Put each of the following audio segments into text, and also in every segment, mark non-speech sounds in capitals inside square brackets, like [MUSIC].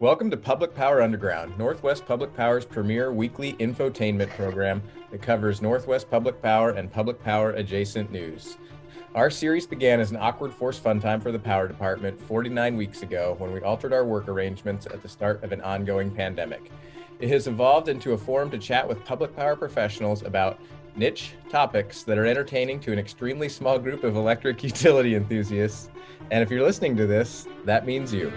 Welcome to Public Power Underground, Northwest Public Power's premier weekly infotainment program that covers Northwest Public Power and public power adjacent news. Our series began as an awkward forced fun time for the power department 49 weeks ago when we altered our work arrangements at the start of an ongoing pandemic. It has evolved into a forum to chat with public power professionals about niche topics that are entertaining to an extremely small group of electric [LAUGHS] utility enthusiasts. And if you're listening to this, that means you.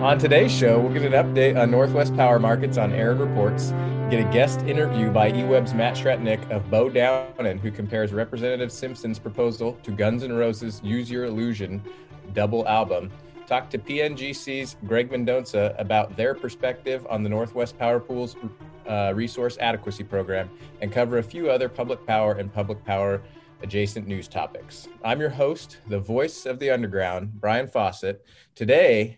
On today's show, we'll get an update on Northwest Power Markets on Aaron Reports, get a guest interview by eWeb's Matt Schretnig of Bo Downen, who compares Representative Simpson's proposal to Guns N' Roses' Use Your Illusion double album, talk to PNGC's Greg Mendonca about their perspective on the Northwest Power Pool's uh, resource adequacy program, and cover a few other public power and public power adjacent news topics. I'm your host, the voice of the underground, Brian Fawcett. Today,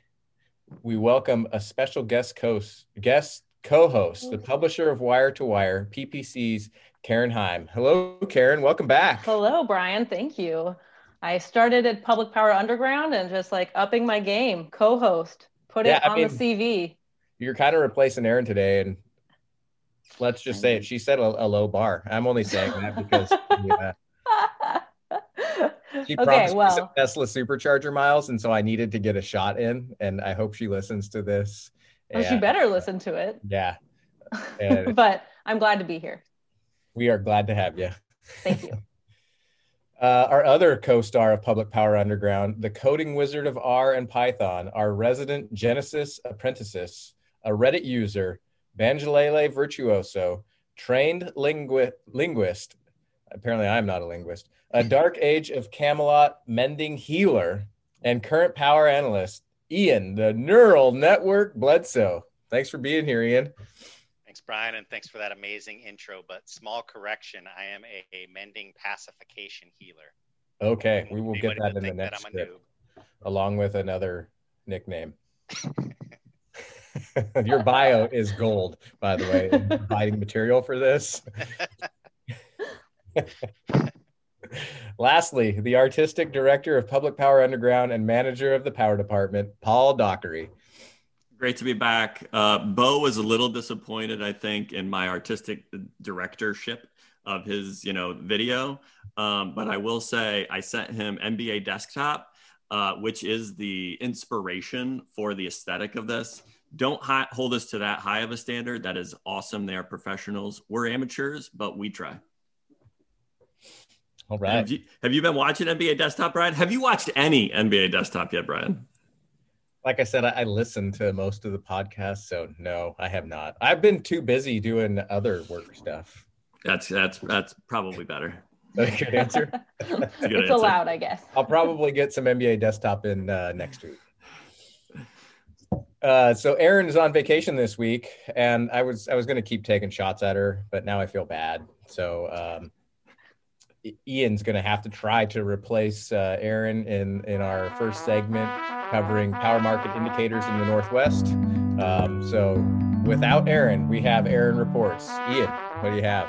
we welcome a special guest host, guest co-host, the publisher of Wire to Wire, PPC's Karen Heim. Hello, Karen. Welcome back. Hello, Brian. Thank you. I started at Public Power Underground and just like upping my game, co-host, put yeah, it on I mean, the CV. You're kind of replacing Aaron today, and let's just say it. She set a, a low bar. I'm only saying that because [LAUGHS] yeah, she okay, promised well. me some Tesla supercharger miles, and so I needed to get a shot in. And I hope she listens to this. Well, she better listen to it. Yeah. [LAUGHS] but I'm glad to be here. We are glad to have you. Thank you. [LAUGHS] Uh, our other co-star of Public Power Underground, the coding wizard of R and Python, our resident Genesis apprentices, a Reddit user, Banjolele virtuoso, trained lingu- linguist. Apparently, I'm not a linguist a Dark Age of Camelot mending healer, and current power analyst, Ian, the neural network Bledsoe. Thanks for being here, Ian. Thanks, Brian, and thanks for that amazing intro. But small correction, I am a, a mending pacification healer. Okay, we will get that in the next script, along with another nickname. [LAUGHS] [LAUGHS] Your bio is gold, by the way, providing material for this. [LAUGHS] Lastly, the artistic director of Public Power Underground and manager of the power department, Paul Dockery. Great to be back. Uh, Bo was a little disappointed, I think, in my artistic directorship of his, you know, video. Um, but I will say I sent him NBA Desktop, uh, which is the inspiration for the aesthetic of this. Don't hi- hold us to that high of a standard. That is awesome. They are professionals. We're amateurs, but we try. All right. Have you, have you been watching NBA Desktop, Brian? Have you watched any NBA Desktop yet, Brian? Like I said, I, I listened to most of the podcasts, so no, I have not. I've been too busy doing other work stuff. That's that's that's probably better. That's a good answer. [LAUGHS] a good it's answer. allowed, I guess. I'll probably get some NBA Desktop in uh, next week. Uh, so Erin is on vacation this week, and I was I was going to keep taking shots at her, but now I feel bad. So um, Ian's going to have to try to replace uh, Aaron in in our first segment covering power market indicators in the Northwest. Um, so without Aaron, we have Aaron reports. Ian, what do you have?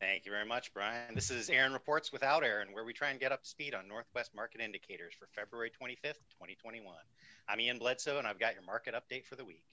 Thank you very much, Brian. This is Aaron Reports without Aaron, where we try and get up to speed on Northwest market indicators for February 25th, 2021. I'm Ian Bledsoe, and I've got your market update for the week.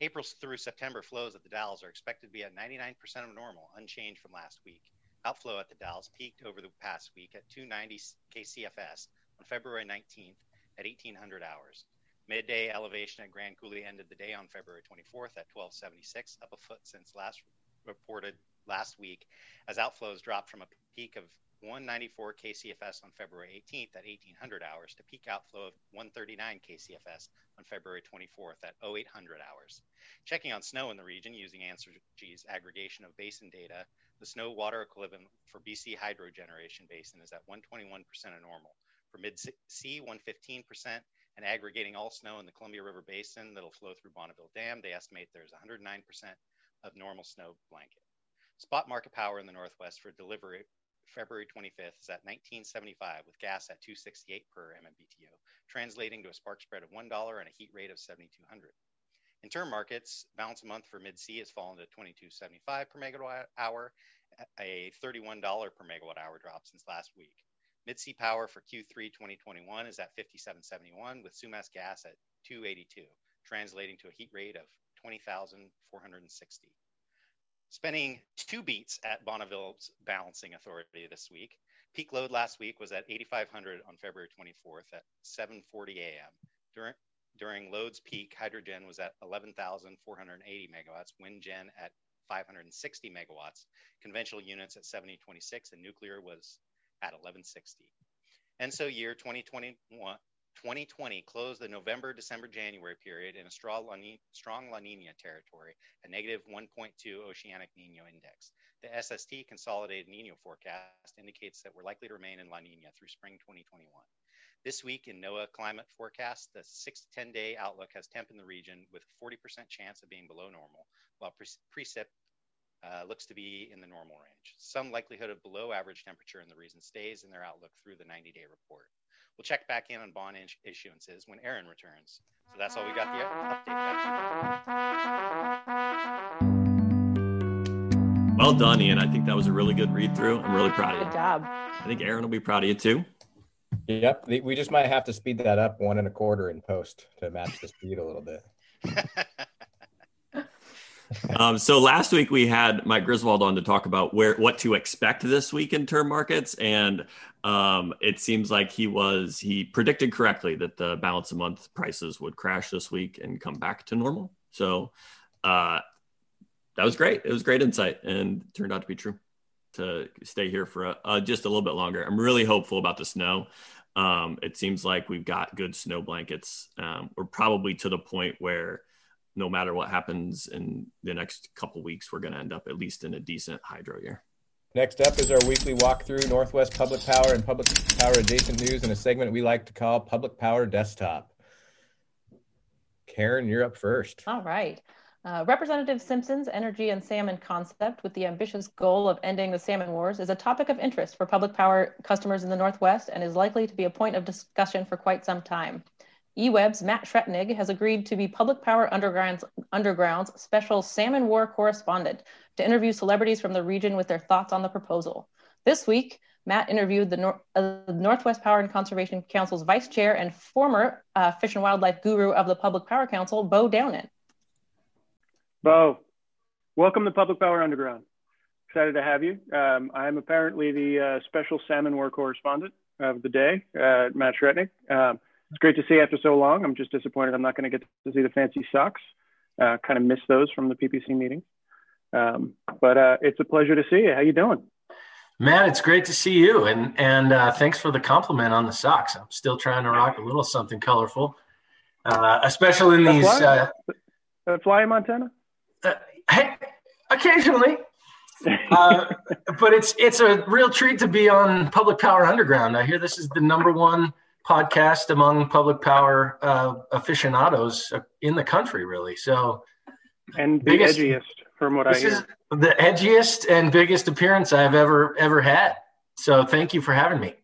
April through September flows at the Dalles are expected to be at 99% of normal, unchanged from last week. Outflow at the Dalles peaked over the past week at 290 kCFS on February 19th at 1800 hours. Midday elevation at Grand Coulee ended the day on February 24th at 1276, up a foot since last reported last week, as outflows dropped from a peak of 194 kCFS on February 18th at 1800 hours to peak outflow of 139 kCFS on February 24th at 0800 hours. Checking on snow in the region using Ansergy's aggregation of basin data, the snow water equivalent for BC hydro generation basin is at 121% of normal. For mid C, 115%, and aggregating all snow in the Columbia River Basin that'll flow through Bonneville Dam, they estimate there's 109% of normal snow blanket. Spot market power in the Northwest for delivery February 25th is at 1975 with gas at 268 per MMBTU, translating to a spark spread of $1 and a heat rate of 7200. In term markets, balance a month for mid C has fallen to 22.75 per megawatt hour, a $31 per megawatt hour drop since last week. Mid-C power for Q3 2021 is at 5771 with Sumas gas at 282, translating to a heat rate of 20,460. Spending two beats at Bonneville's balancing authority this week. Peak load last week was at 8,500 on February 24th at 7:40 a.m. During during load's peak, hydro gen was at 11,480 megawatts, wind gen at 560 megawatts, conventional units at 7026, and nuclear was at 1160. And so year 2021, 2020 closed the November, December, January period in a strong La, Nina, territory, a negative 1.2 oceanic Nino index. The SST consolidated Nino forecast indicates that we're likely to remain in La Nina through spring 2021. This week in NOAA climate forecast, the 6 to 10 day outlook has temp in the region with 40% chance of being below normal, while precip uh, looks to be in the normal range. Some likelihood of below average temperature in the region stays in their outlook through the 90 day report. We'll check back in on bond issuances when Aaron returns. So that's all we got the update. Well done, Ian. I think that was a really good read through. I'm really proud of you. Good job. I think Aaron will be proud of you too. Yep. We just might have to speed that up one and a quarter in post to match the speed a little bit. [LAUGHS] um, so last week we had Mike Griswold on to talk about where what to expect this week in term markets, and um, it seems like he was he predicted correctly that the balance of month prices would crash this week and come back to normal. So uh, that was great. It was great insight, and turned out to be true. To stay here for a, uh, just a little bit longer. I'm really hopeful about the snow. Um, it seems like we've got good snow blankets. Um, we're probably to the point where no matter what happens in the next couple weeks, we're going to end up at least in a decent hydro year. Next up is our weekly walkthrough Northwest Public Power and Public Power adjacent news in a segment we like to call Public Power Desktop. Karen, you're up first. All right. Uh, Representative Simpson's energy and salmon concept with the ambitious goal of ending the salmon wars is a topic of interest for public power customers in the Northwest and is likely to be a point of discussion for quite some time. eWeb's Matt Schretnig has agreed to be Public Power Underground's, Underground's special Salmon War correspondent to interview celebrities from the region with their thoughts on the proposal. This week, Matt interviewed the Nor- uh, Northwest Power and Conservation Council's vice chair and former uh, fish and wildlife guru of the Public Power Council, Bo Downen. Bo, welcome to Public Power Underground. Excited to have you. Um, I'm apparently the uh, special salmon war correspondent of the day, uh, Matt Schretnig. Um, it's great to see you after so long. I'm just disappointed I'm not going to get to see the fancy socks. Uh, kind of missed those from the PPC meeting. Um, but uh, it's a pleasure to see you. How you doing? Matt, it's great to see you, and and uh, thanks for the compliment on the socks. I'm still trying to rock a little something colorful, uh, especially in these. Uh, fly in Montana. Uh, hey, occasionally, uh, but it's it's a real treat to be on Public Power Underground. I hear this is the number one podcast among public power uh, aficionados in the country, really. So, and the biggest, edgiest, from what I hear, the edgiest and biggest appearance I've ever ever had. So, thank you for having me.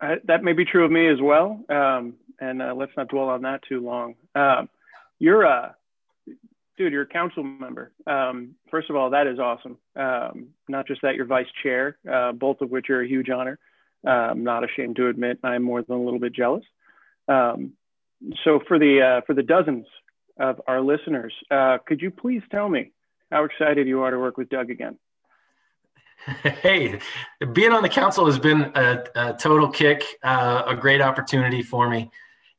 that may be true of me as well. Um, and uh, let's not dwell on that too long. Um, you're a dude, you're a council member. Um, first of all, that is awesome. Um, not just that, you're vice chair, uh, both of which are a huge honor. I'm not ashamed to admit I'm more than a little bit jealous. Um, so for the uh, for the dozens of our listeners, uh, could you please tell me how excited you are to work with Doug again? Hey, being on the council has been a, a total kick, uh, a great opportunity for me,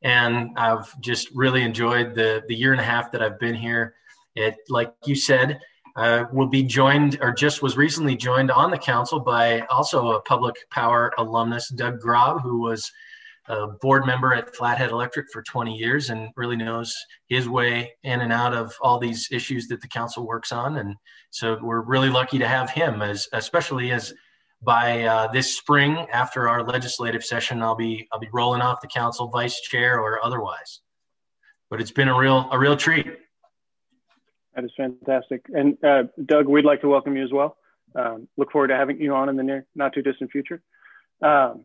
and I've just really enjoyed the the year and a half that I've been here. It, like you said, uh, will be joined or just was recently joined on the council by also a public power alumnus, Doug Grob, who was a board member at Flathead Electric for 20 years and really knows his way in and out of all these issues that the council works on. And so we're really lucky to have him, as especially as by uh, this spring after our legislative session, I'll be I'll be rolling off the council vice chair or otherwise. But it's been a real a real treat. That is fantastic. And uh, Doug, we'd like to welcome you as well. Um, look forward to having you on in the near, not too distant future. Um,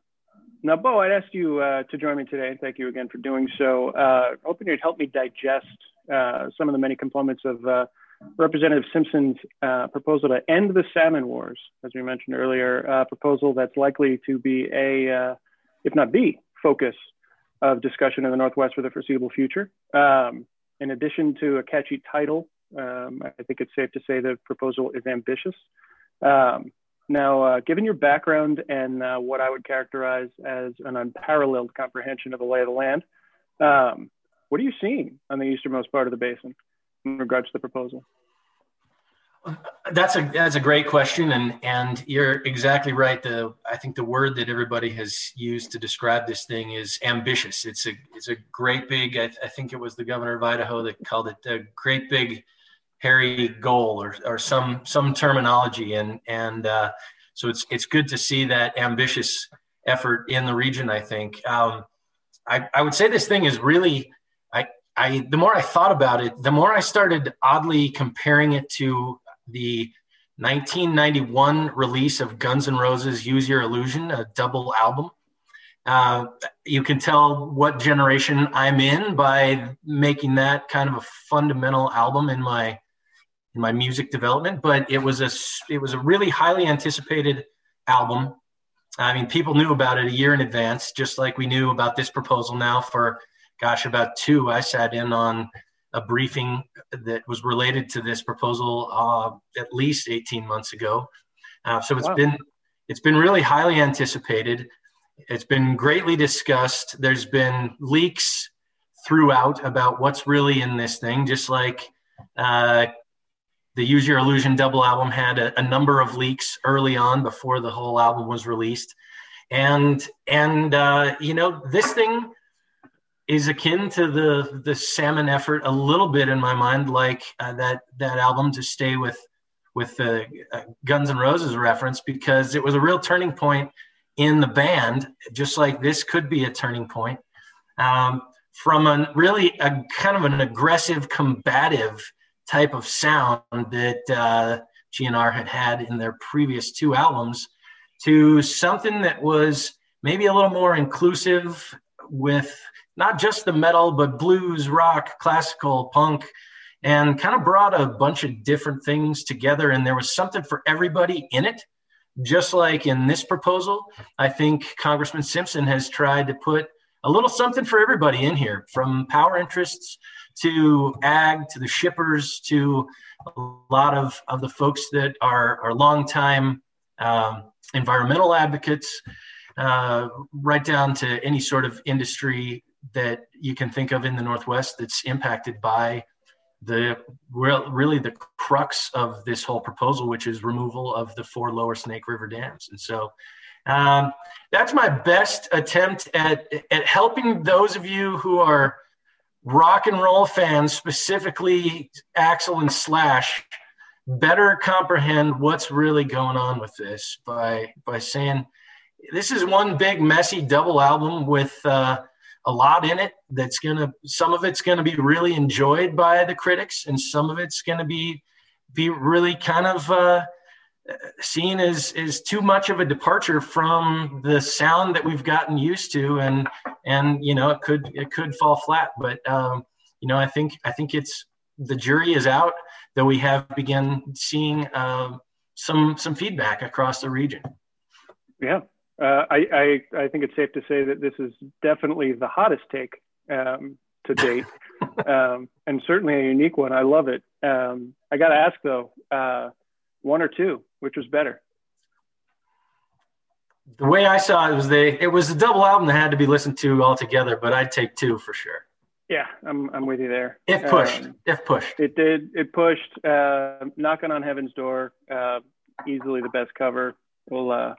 now, Bo, I'd asked you uh, to join me today. Thank you again for doing so. Uh, hoping you'd help me digest uh, some of the many components of uh, Representative Simpson's uh, proposal to end the salmon wars, as we mentioned earlier, a proposal that's likely to be a, uh, if not the focus of discussion in the Northwest for the foreseeable future. Um, in addition to a catchy title, um, I think it's safe to say the proposal is ambitious. Um, now, uh, given your background and uh, what I would characterize as an unparalleled comprehension of the lay of the land, um, what are you seeing on the easternmost part of the basin in regards to the proposal? That's a that's a great question, and and you're exactly right. The I think the word that everybody has used to describe this thing is ambitious. It's a it's a great big. I, I think it was the governor of Idaho that called it a great big hairy goal or, or some some terminology and and uh, so it's it's good to see that ambitious effort in the region I think. Um, I, I would say this thing is really I I the more I thought about it the more I started oddly comparing it to the 1991 release of Guns N' Roses Use Your Illusion a double album. Uh, you can tell what generation I'm in by making that kind of a fundamental album in my in my music development, but it was a it was a really highly anticipated album. I mean, people knew about it a year in advance, just like we knew about this proposal now for, gosh, about two. I sat in on a briefing that was related to this proposal uh, at least 18 months ago. Uh, so it's wow. been it's been really highly anticipated. It's been greatly discussed. There's been leaks throughout about what's really in this thing, just like uh, the Use Your Illusion double album had a, a, number of leaks early on before the whole album was released, and and uh, you know this thing is akin to the the salmon effort a little bit in my mind, like uh, that that album to stay with with the uh, Guns N' Roses reference because it was a real turning point in the band, just like this could be a turning point. Um, from a really a kind of an aggressive, combative type of sound that uh, GNR had had in their previous two albums to something that was maybe a little more inclusive with not just the metal, but blues, rock, classical, punk, and kind of brought a bunch of different things together. And there was something for everybody in it. Just like in this proposal, I think Congressman Simpson has tried to put a little something for everybody in here from power interests to ag, to the shippers, to a lot of, of the folks that are, are longtime um, environmental advocates, uh, right down to any sort of industry that you can think of in the Northwest that's impacted by the really the crux of this whole proposal, which is removal of the four lower Snake River dams. And so um, that's my best attempt at, at helping those of you who are rock and roll fans, specifically Axl and Slash, better comprehend what's really going on with this by by saying this is one big messy double album with uh, a lot in it that's gonna some of it's gonna be really enjoyed by the critics and some of it's gonna be be really kind of uh, seen as is too much of a departure from the sound that we've gotten used to and and you know it could it could fall flat. But um, you know i think i think it's the jury is out though we have begun seeing uh, some some feedback across the region. Yeah. Uh, I, I i think it's safe to say that this is definitely the hottest take um, to date. [LAUGHS] Um, and certainly a unique one. I love it. Um, i gotta ask though uh, one or two which was better? The way I saw it was they it was a double album that had to be listened to all together, but I'd take two for sure. Yeah, I'm I'm with you there. If pushed, um, if pushed, it did. It pushed. Uh, knocking on heaven's door, uh, easily the best cover. We'll uh,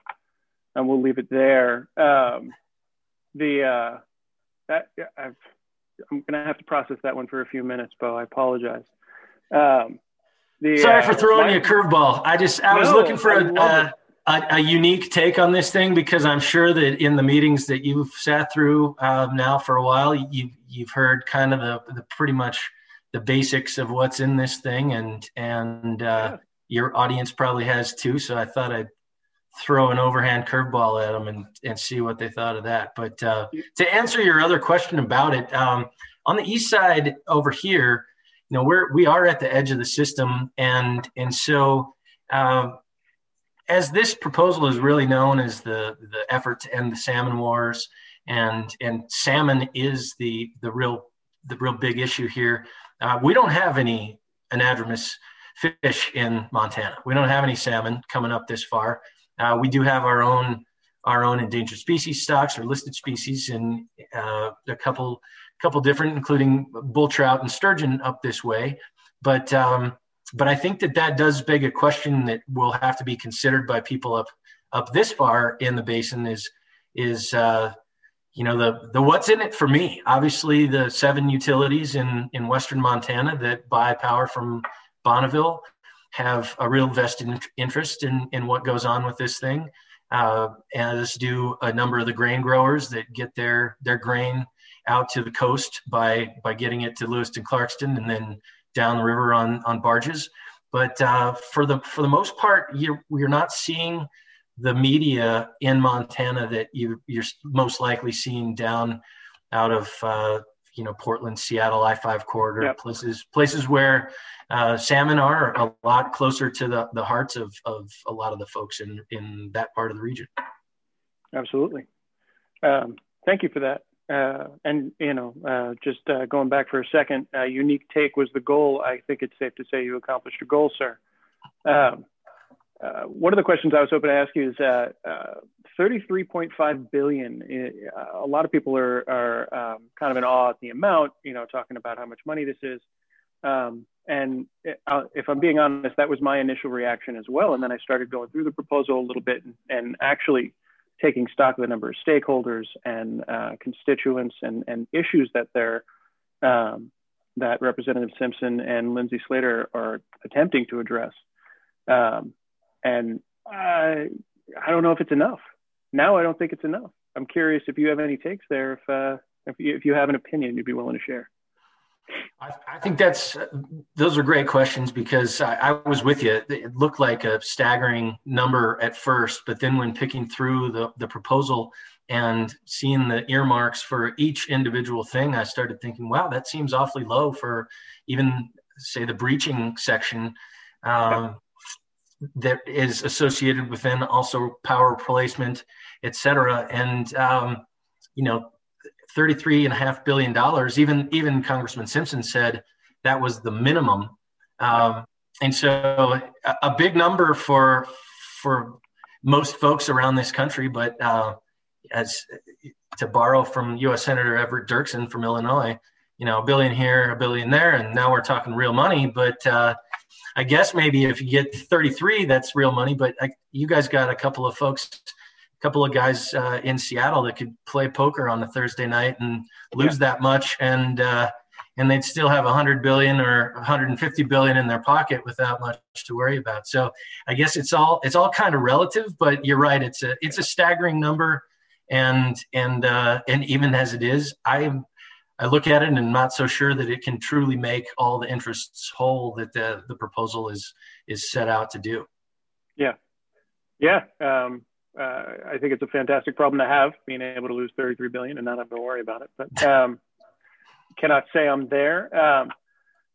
and we'll leave it there. Um, the uh, that I've, I'm gonna have to process that one for a few minutes, Bo. I apologize. Um, the, Sorry for uh, throwing you a curveball. I just I no, was looking for a, a, a, a, unique take on this thing because I'm sure that in the meetings that you've sat through uh, now for a while, you you've heard kind of the, the pretty much the basics of what's in this thing, and and uh, yeah. your audience probably has too. So I thought I'd throw an overhand curveball at them and and see what they thought of that. But uh, to answer your other question about it, um, on the east side over here you know, we're we are at the edge of the system, and and so. Uh, as this proposal is really known as the, the effort to end the salmon wars, and and salmon is the the real the real big issue here. Uh, we don't have any anadromous fish in Montana. We don't have any salmon coming up this far. Uh, we do have our own our own endangered species stocks or listed species and uh, a couple couple different, including bull trout and sturgeon up this way. But um, but I think that that does beg a question that will have to be considered by people up up this far in the basin is is uh, you know the the what's in it for me. Obviously, the seven utilities in in western Montana that buy power from Bonneville have a real vested interest in in what goes on with this thing, uh, as do a number of the grain growers that get their their grain out to the coast by by getting it to Lewiston, Clarkston, and then down the river on on barges. But uh, for the for the most part, you're you're not seeing the media in Montana that you you're most likely seeing down out of uh, you know Portland, Seattle, I five corridor yep. places places where uh, salmon are a lot closer to the, the hearts of, of a lot of the folks in in that part of the region. Absolutely. Um, thank you for that. Uh, and you know, uh, just uh, going back for a second, uh, unique take was the goal. I think it's safe to say you accomplished your goal, sir. Um, uh, one of the questions I was hoping to ask you is uh, 33.5 billion. a lot of people are, are um, kind of in awe at the amount, you know, talking about how much money this is. Um, and if I'm being honest, that was my initial reaction as well. And then I started going through the proposal a little bit and, and actually taking stock of the number of stakeholders and uh, constituents and, and issues that they're um, that Representative Simpson and Lindsay Slater are attempting to address. Um, and I, I don't know if it's enough. Now I don't think it's enough. I'm curious if you have any takes there. If uh, if you, if you have an opinion, you'd be willing to share. I, I, think that's those are great questions because I, I, was with you. It looked like a staggering number at first, but then when picking through the, the proposal and seeing the earmarks for each individual thing, I started thinking, wow, that seems awfully low for even say the breaching section um, that is associated within also power placement, et cetera. And um, you know, Thirty-three and a half billion dollars. Even even Congressman Simpson said that was the minimum, um, and so a, a, big number for for most folks around this country. But uh, as to borrow from U.S. Senator Everett Dirksen from Illinois, you know, a billion here, a billion there, and now we're talking real money. But uh, I guess maybe if you get 33, that's real money. But I, you guys got a couple of folks a couple of guys uh, in Seattle that could play poker on a Thursday night and lose yeah. that much, and uh, and they'd still have 100 billion or 150 billion in their pocket without much to worry about. So I guess it's all it's all kind of relative, but you're right. It's a it's a staggering number, and and uh, and even as it is, I I look at it and I'm not so sure that it can truly make all the interests whole that the the proposal is is set out to do. Yeah, yeah. Um, uh, I think it's a fantastic problem to have, being able to lose 33 billion and not have to worry about it. But [LAUGHS] um, cannot say I'm there. Um,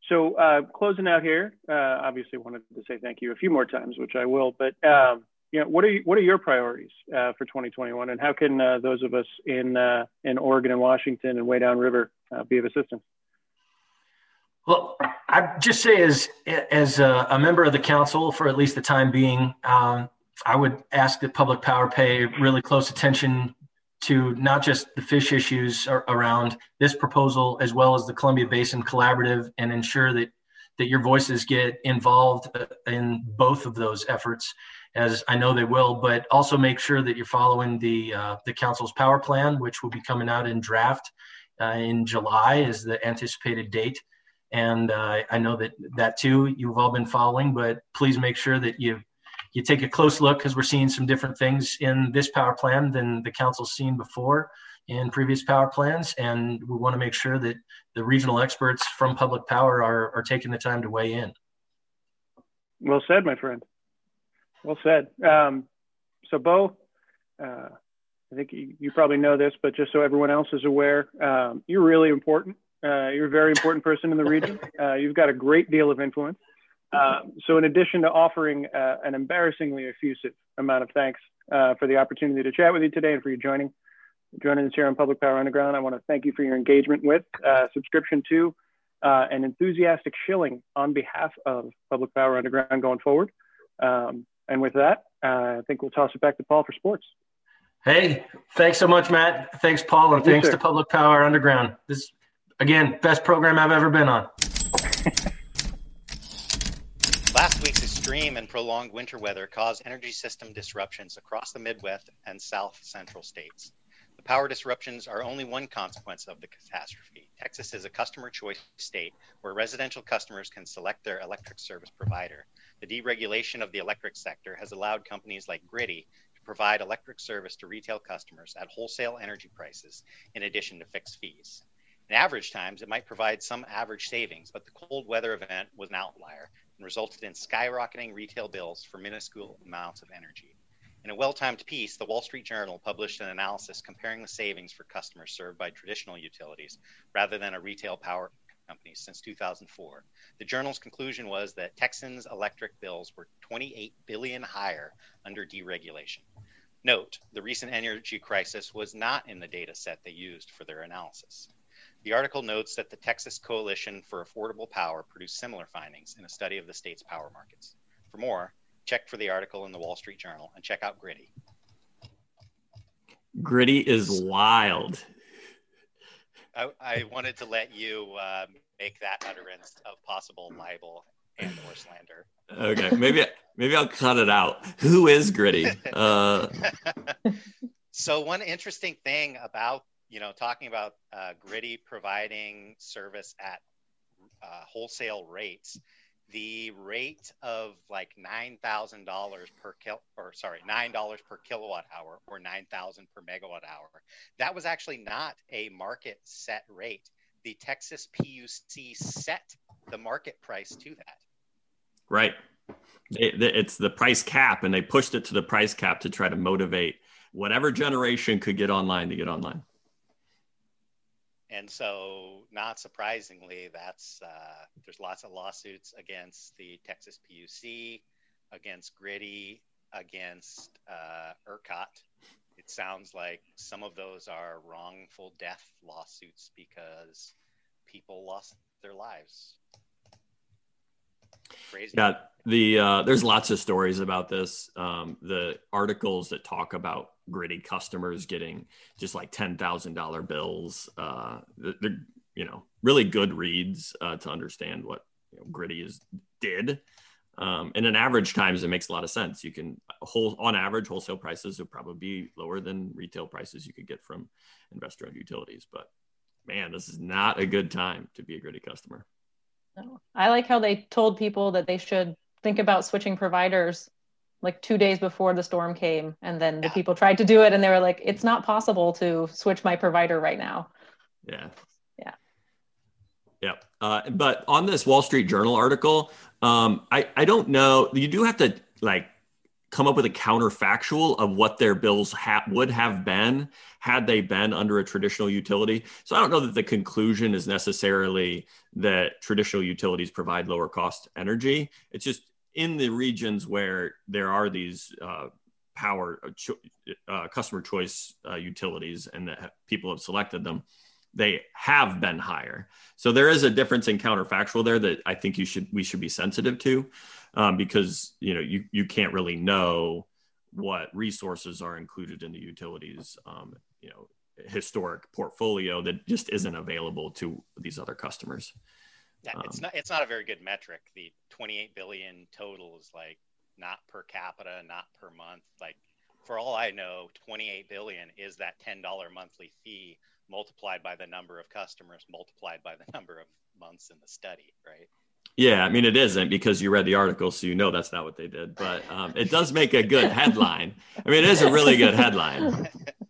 so uh, closing out here, uh, obviously wanted to say thank you a few more times, which I will. But um, you know, what are you, what are your priorities uh, for 2021, and how can uh, those of us in uh, in Oregon and Washington and way downriver be of assistance? Well, I just say as as a, a, member of the council for at least the time being, um, I would ask that public power pay really close attention to not just the fish issues around this proposal, as well as the Columbia Basin Collaborative, and ensure that that your voices get involved uh, in both of those efforts, as I know they will. But also make sure that you're following the uh, the council's power plan, which will be coming out in draft uh, in July, is the anticipated date. And uh, I know that that too you've all been following, but please make sure that you you take a close look because we're seeing some different things in this power plan than the council's seen before in previous power plans. And we want to make sure that the regional experts from public power are, are taking the time to weigh in. Well said, my friend. Well said. Um, so, Bo, uh, I think you, you, probably know this, but just so everyone else is aware, um, you're really important Uh, you're a very important person in the region. [LAUGHS] Uh, you've got a great deal of influence. Uh, so, in addition to offering uh, an embarrassingly effusive amount of thanks uh, for the opportunity to chat with you today and for you joining joining us here on Public Power Underground, I want to thank you for your engagement with, uh, subscription to, and enthusiastic shilling on behalf of Public Power Underground going forward. Um, and with that, uh, I think we'll toss it back to Paul for sports. Hey, thanks so much, Matt. Thanks, Paul, and thanks to Public Power Underground. This, again, best program I've ever been on. [LAUGHS] Last week's extreme and prolonged winter weather caused energy system disruptions across the Midwest and South Central states. The power disruptions are only one consequence of the catastrophe. Texas is a customer choice state where residential customers can select their electric service provider. The deregulation of the electric sector has allowed companies like Griddy to provide electric service to retail customers at wholesale energy prices in addition to fixed fees. In average times, it might provide some average savings, but the cold weather event was an outlier and resulted in skyrocketing retail bills for minuscule amounts of energy. In a well timed piece, the Wall Street Journal published an analysis comparing the savings for customers served by traditional utilities rather than a retail power companies since 2004. The journal's conclusion was that Texans' electric bills were 28 billion higher under deregulation. Note, the recent energy crisis was not in the data set they used for their analysis. The article notes that the Texas Coalition for Affordable Power produced similar findings in a study of the state's power markets. For more, check for the article in the Wall Street Journal and check out Griddy. Griddy is wild. I, I wanted to let you uh, make that utterance of possible libel and or slander. Okay, maybe maybe I'll cut it out. Who is gritty? Uh... [LAUGHS] so one interesting thing about you know talking about uh, Griddy providing service at uh, wholesale rates the rate of like nine thousand dollars per kil or sorry nine dollars per kilowatt hour or nine thousand per megawatt hour. That was actually not a market set rate. The texas puc set the market price to that. Right. It's the price cap and they pushed it to the price cap to try to motivate whatever generation could get online to get online and so, not surprisingly, that's uh, there's lots of lawsuits against the Texas PUC, against Griddy, against uh, ERCOT. It sounds like some of those are wrongful death lawsuits because people lost their lives. Crazy. Yeah, the uh, there's lots of stories about this. Um, the articles that talk about Griddy customers getting just like ten thousand dollar bills. Uh, they're you know really good reads uh, to understand what you know, Griddy is did. Um, and in average times, it makes a lot of sense. You can whole on average wholesale prices would probably be lower than retail prices you could get from investor-owned utilities. But man, this is not a good time to be a Griddy customer. No. I like how they told people that they should think about switching providers like two days before the storm came and then the people tried to do it and they were like it's not possible to switch my provider right now. Yeah. Yeah. Yeah. Uh, but on this wall street journal article um, I, I don't know you do have to like come up with a counterfactual of what their bills ha- would have been had they been under a traditional utility. So I don't know that the conclusion is necessarily that traditional utilities provide lower cost energy. It's just in the regions where there are these uh, power uh, uh, customer choice uh, utilities and that people have selected them they have been higher. So there is a difference in counterfactual there that i think you should we should be sensitive to um, because you know you, you can't really know what resources are included in the utilities um, you know historic portfolio that just isn't available to these other customers yeah, it's um, not it's not a very good metric. The 28 billion total is like not per capita, not per month. Like for all I know, 28 billion is that $10 monthly fee multiplied by the number of customers multiplied by the [LAUGHS] number of months in the study, right? Yeah, I mean it isn't because you read the article, so you know that's not what they did. But um, it does make a good [LAUGHS] headline. I mean, it is a really good headline. [LAUGHS]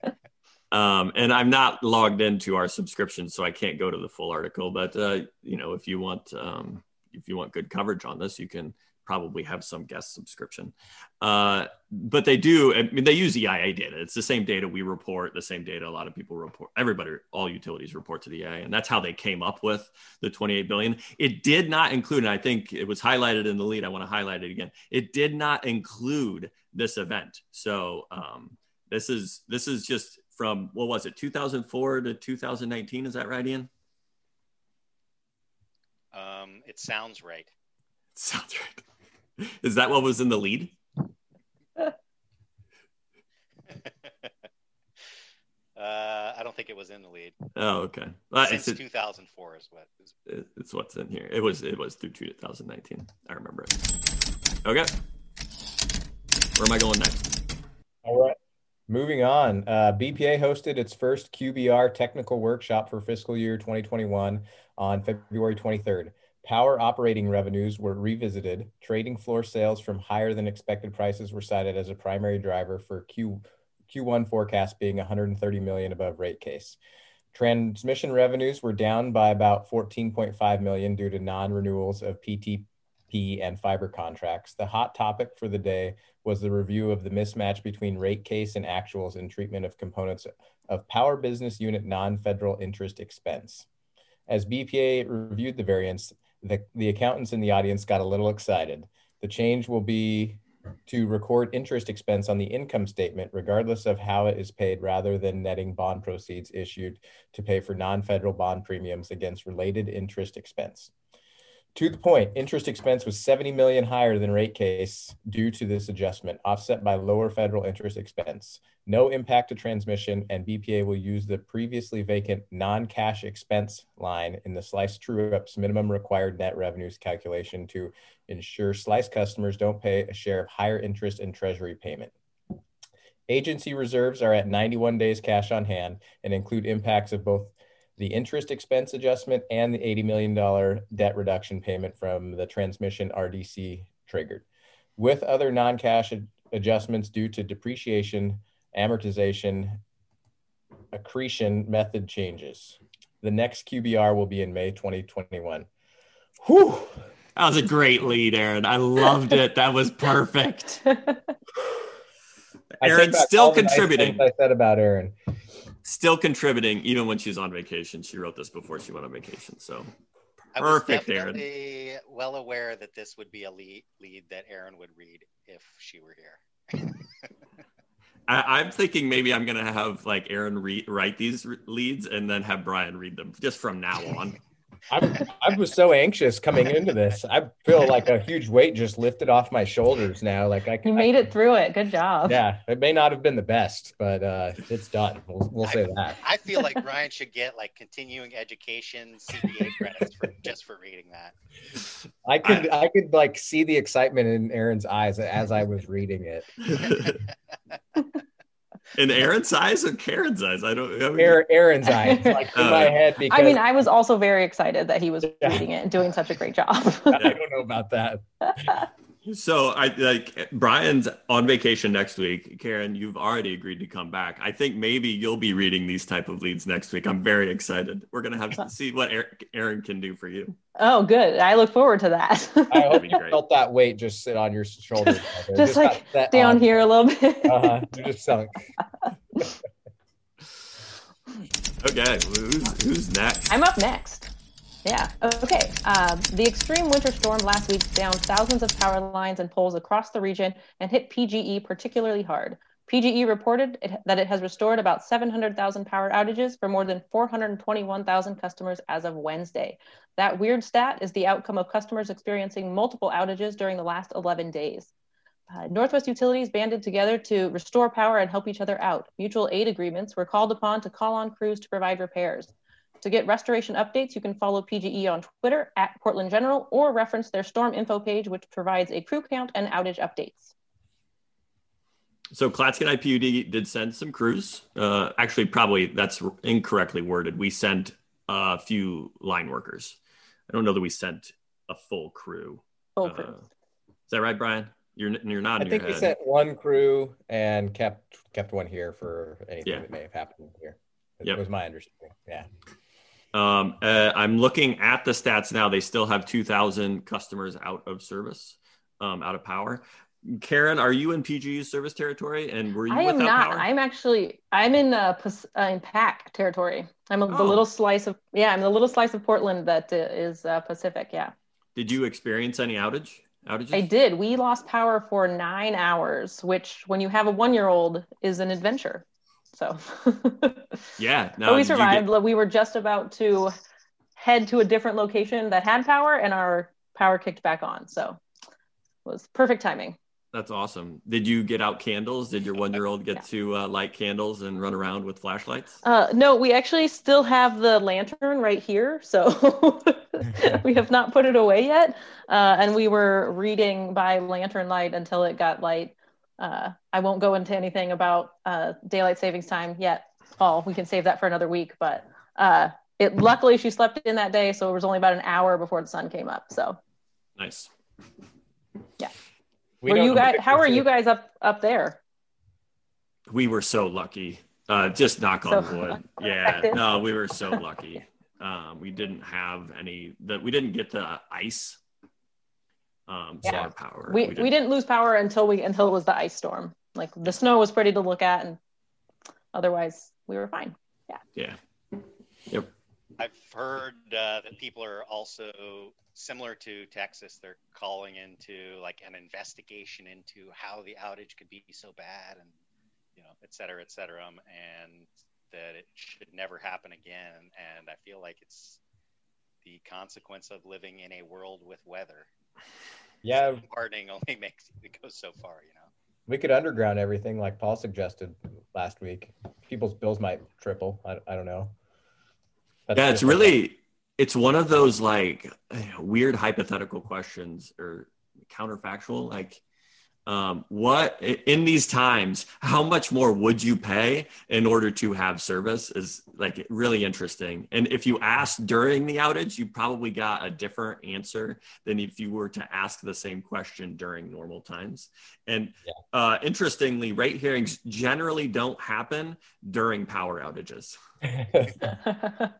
Um, and I'm not logged into our subscription, so I can't go to the full article. But uh, you know, if you want um, if you want good coverage on this, you can probably have some guest subscription. Uh, but they do, I mean, they use EIA data. It's the same data we report, the same data a lot of people report. Everybody, all utilities report to the EIA, and that's how they came up with the 28 billion. It did not include, and I think it was highlighted in the lead. I want to highlight it again. It did not include this event. So um, this is this is just from what was it, 2004 to 2019? Is that right, Ian? Um, it sounds right. [LAUGHS] Sounds right. Is that what was in the lead? [LAUGHS] uh, I don't think it was in the lead. Oh, okay. Uh, Since 2004 is what. Is... It's what's in here. It was it was through 2019. I remember it. Okay. Where am I going next? All right. Moving on, uh, BPA hosted its first QBR technical workshop for fiscal year 2021 on February 23rd. Power operating revenues were revisited. Trading floor sales from higher than expected prices were cited as a primary driver for Q, Q1 forecast being 130 million above rate case. Transmission revenues were down by about 14.5 million due to non-renewals of PTP and fiber contracts. The hot topic for the day was the review of the mismatch between rate case and actuals in treatment of components of power business unit non-federal interest expense. As BPA reviewed the variance, the, the accountants in the audience got a little excited. The change will be to record interest expense on the income statement, regardless of how it is paid, rather than netting bond proceeds issued to pay for non federal bond premiums against related interest expense. To the point, interest expense was 70 million higher than rate case due to this adjustment, offset by lower federal interest expense. No impact to transmission, and BPA will use the previously vacant non-cash expense line in the Slice True-Ups minimum required net revenues calculation to ensure Slice customers don't pay a share of higher interest and treasury payment. Agency reserves are at 91 days cash on hand and include impacts of both the interest expense adjustment and the $80 million debt reduction payment from the transmission RDC triggered, with other non cash ad- adjustments due to depreciation, amortization, accretion method changes. The next QBR will be in May 2021. Whew. That was a great lead, Aaron. I loved it. That was perfect. [LAUGHS] Aaron still contributing. I said about Aaron still contributing even when she's on vacation. She wrote this before she went on vacation. So perfect, Aaron. Well aware that this would be a lead, lead that Aaron would read if she were here. [LAUGHS] I, am thinking maybe I'm gonna have like Aaron re- write these re- leads and then have Brian read them just from now on. [LAUGHS] I'm, I was so anxious coming into this. I feel like a huge weight just lifted off my shoulders now. Like I, you made I, it through it. Good job. Yeah, it may not have been the best, but uh, it's done. We'll, we'll say I, that. I feel like Ryan should get like continuing education CPA [LAUGHS] credits for just for reading that. I could I, I could like see the excitement in Aaron's eyes as I was reading it. [LAUGHS] [LAUGHS] in Aaron's eyes or Karen's eyes? I don't. I mean, Aaron's eyes, [LAUGHS] like in uh, my head. Because I mean, I was also very excited that he was reading it and doing such a great job. [LAUGHS] I don't know about that. [LAUGHS] So I like Brian's on vacation next week. Karen, you've already agreed to come back. I think maybe you'll be reading these type of leads next week. I'm very excited. We're gonna have to see what Aaron can do for you. Oh, good. I look forward to that. I hope you felt that weight just sit on your shoulders. just, [LAUGHS] just, like down on. here a little bit. uh-huh. You just sunk. [LAUGHS] okay, who's who's next? I'm up next. Yeah. Okay. Um, the extreme winter storm last week downed thousands of power lines and poles across the region and hit PGE particularly hard. PGE reported it, that it has restored about 700,000 power outages for more than 421,000 customers as of Wednesday. That weird stat is the outcome of customers experiencing multiple outages during the last 11 days. Uh, Northwest Utilities banded together to restore power and help each other out. Mutual aid agreements were called upon to call on crews to provide repairs. To get restoration updates, you can follow PGE on Twitter at Portland General or reference their storm info page, which provides a crew count and outage updates. So Clatskanie IPUD did send some crews. Uh, actually, probably that's incorrectly worded. We sent a few line workers. I don't know that we sent a full crew. Full crew. Uh, is that right, Brian? You're you're not. I think we sent one crew and kept kept one here for anything yeah. that may have happened here. It yep. was my understanding. Yeah. Um, uh, I'm looking at the stats now. They still have 2,000 customers out of service. um, out of power. Karen, are you in PGE service territory, and were you? I am not. Power? I'm actually. I'm in uh, uh in PAC territory. I'm a, oh. the little slice of yeah. I'm the little slice of Portland that uh, uh, Pacific. Yeah. Did you experience any outage? Outages? I did. We lost power for nine hours, which, when you have a one-year-old, is an adventure. So. yeah. [LAUGHS] No, but we survived. Get... We were just about to head to a different location that had power, and our power kicked back on. So it was perfect timing. That's awesome. Did you get out candles? Did your one year old get yeah. to uh, light candles and run around with flashlights? Uh, no, we actually still have the lantern right here. So [LAUGHS] we have not put it away yet. Uh, and we were reading by lantern light until it got light. Uh, I won't go into anything about uh, daylight savings time yet. Paul, we can save that for another week. But uh, it luckily she slept in that day. So it was only about an hour before the sun came up. So nice. Yeah. We were you guys? How are you guys up up there? We were so lucky. Uh, just knock on so, wood. [LAUGHS] Yeah, no, we were so lucky. Um, we didn't have any that we didn't get the ice. Um, yeah. power. We, we didn't. we didn't lose power until we until it was the ice storm. Like the snow was pretty to look at, and otherwise we were fine. Yeah. Yeah. Yep. I've heard uh, that people are also similar to Texas. They're calling into like an investigation into how the outage could be so bad, and you know, et cetera, et cetera, um, and that it should never happen again. And I feel like it's the consequence of living in a world with weather. Yeah, so only [LAUGHS] makes it go so far, you know. We could underground everything, like Paul suggested last week. People's bills might triple. I, I don't know. That's yeah, it's really it's one of those like weird hypothetical questions or counterfactual like um, what in these times how much more would you pay in order to have service is like really interesting. And if you asked during the outage you probably got a different answer than if you were to ask the same question during normal times. And yeah. uh, interestingly rate hearings generally don't happen during power outages. [LAUGHS]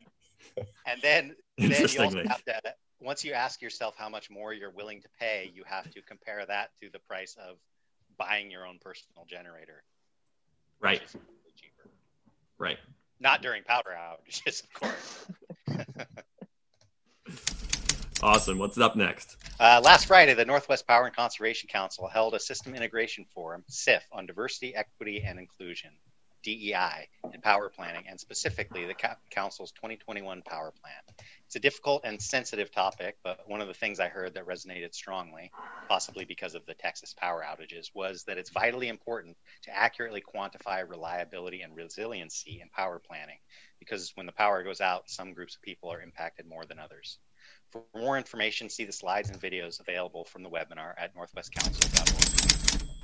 [LAUGHS] And then, then you also have to, once you ask yourself how much more you're willing to pay, you have to compare that to the price of buying your own personal generator. Right. Cheaper. Right. Not during powder outages, [LAUGHS] of course. [LAUGHS] awesome. What's up next? Uh, last Friday, the Northwest Power and Conservation Council held a system integration forum, SIF, on diversity, equity, and inclusion. DEI and power planning, and specifically the Council's 2021 Power Plan. It's a difficult and sensitive topic, but one of the things I heard that resonated strongly, possibly because of the Texas power outages, was that it's vitally important to accurately quantify reliability and resiliency in power planning, because when the power goes out, some groups of people are impacted more than others. For more information, see the slides and videos available from the webinar at northwestcouncil.org.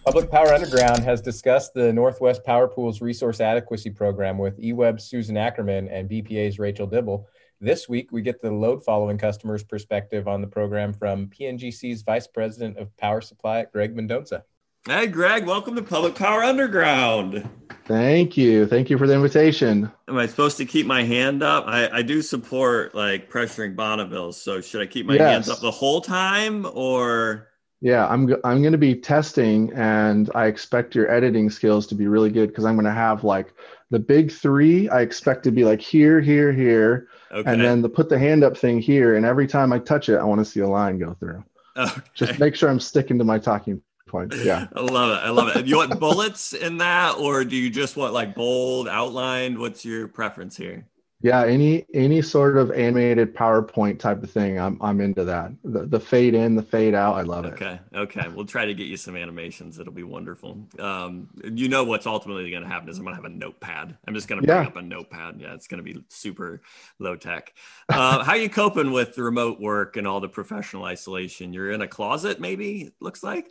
Public Power Underground has discussed the Northwest Power Pool's resource adequacy program with EWEB's Susan Ackerman and BPA's Rachel Dibble. This week, we get the load following customers' perspective on the program from PNGC's Vice President of Power Supply, Greg Mendonca. Hey, Greg, welcome to Public Power Underground. Thank you. Thank you for the invitation. Am I supposed to keep my hand up? I, I do support like pressuring Bonneville. So should I keep my yes. hands up the whole time or? Yeah, I'm I'm going to be testing, and I expect your editing skills to be really good because I'm going to have like the big three. I expect to be like here, here, here, okay. and then the put the hand up thing here. And every time I touch it, I want to see a line go through. Okay. Just make sure I'm sticking to my talking points. Yeah, [LAUGHS] I love it. I love it. You want bullets in that, or do you just want like bold, outlined? What's your preference here? Yeah, any any sort of animated PowerPoint type of thing, I'm I'm into that. The the fade in, the fade out, I love it. Okay, okay, we'll try to get you some animations. It'll be wonderful. Um, you know what's ultimately going to happen is I'm going to have a notepad. I'm just going to bring yeah. up a notepad. Yeah, it's going to be super low tech. Uh, how are you coping with remote work and all the professional isolation? You're in a closet, maybe. Looks like.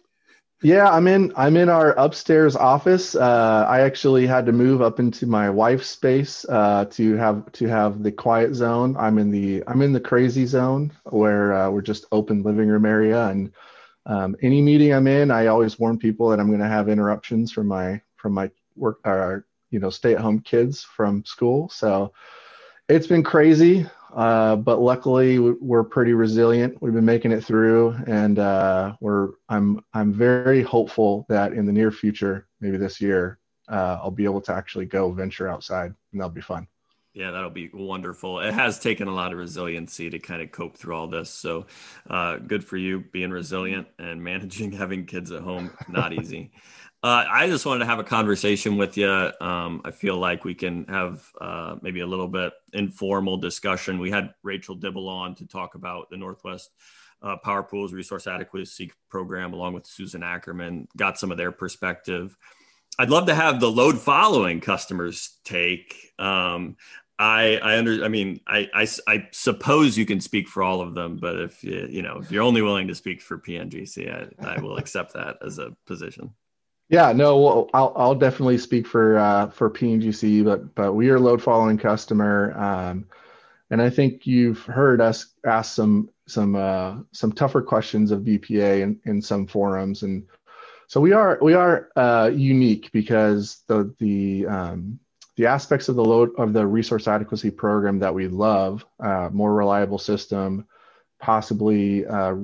Yeah, I'm in. I'm in our upstairs office. Uh, I actually had to move up into my wife's space uh, to have to have the quiet zone. I'm in the I'm in the crazy zone where uh, we're just open living room area. And um, any meeting I'm in, I always warn people that I'm going to have interruptions from my from my work or you know stay at home kids from school. So it's been crazy. Uh, but luckily we're pretty resilient. We've been making it through, and uh, we're I'm I'm very hopeful that in the near future, maybe this year, uh, I'll be able to actually go venture outside, and that'll be fun. Yeah, that'll be wonderful. It has taken a lot of resiliency to kind of cope through all this. So, uh, good for you being resilient and managing [LAUGHS] having kids at home. Not easy. Uh, I just wanted to have a conversation with you. Um, I feel like we can have uh, maybe a little bit informal discussion. We had Rachel Dibble on to talk about the Northwest uh, Power Pools Resource Adequacy Program, along with Susan Ackerman. Got some of their perspective. I'd love to have the load following customers take. Um, I I under I mean I, I I suppose you can speak for all of them, but if you you know if you're only willing to speak for PNGC, I, I will accept that as a position. Yeah, no, well, I'll I'll definitely speak for uh, for PNGC, but but we are load following customer, um, and I think you've heard us ask some some uh, some tougher questions of BPA in, in some forums, and so we are we are uh, unique because the the um, the aspects of the load of the resource adequacy program that we love, uh, more reliable system, possibly uh,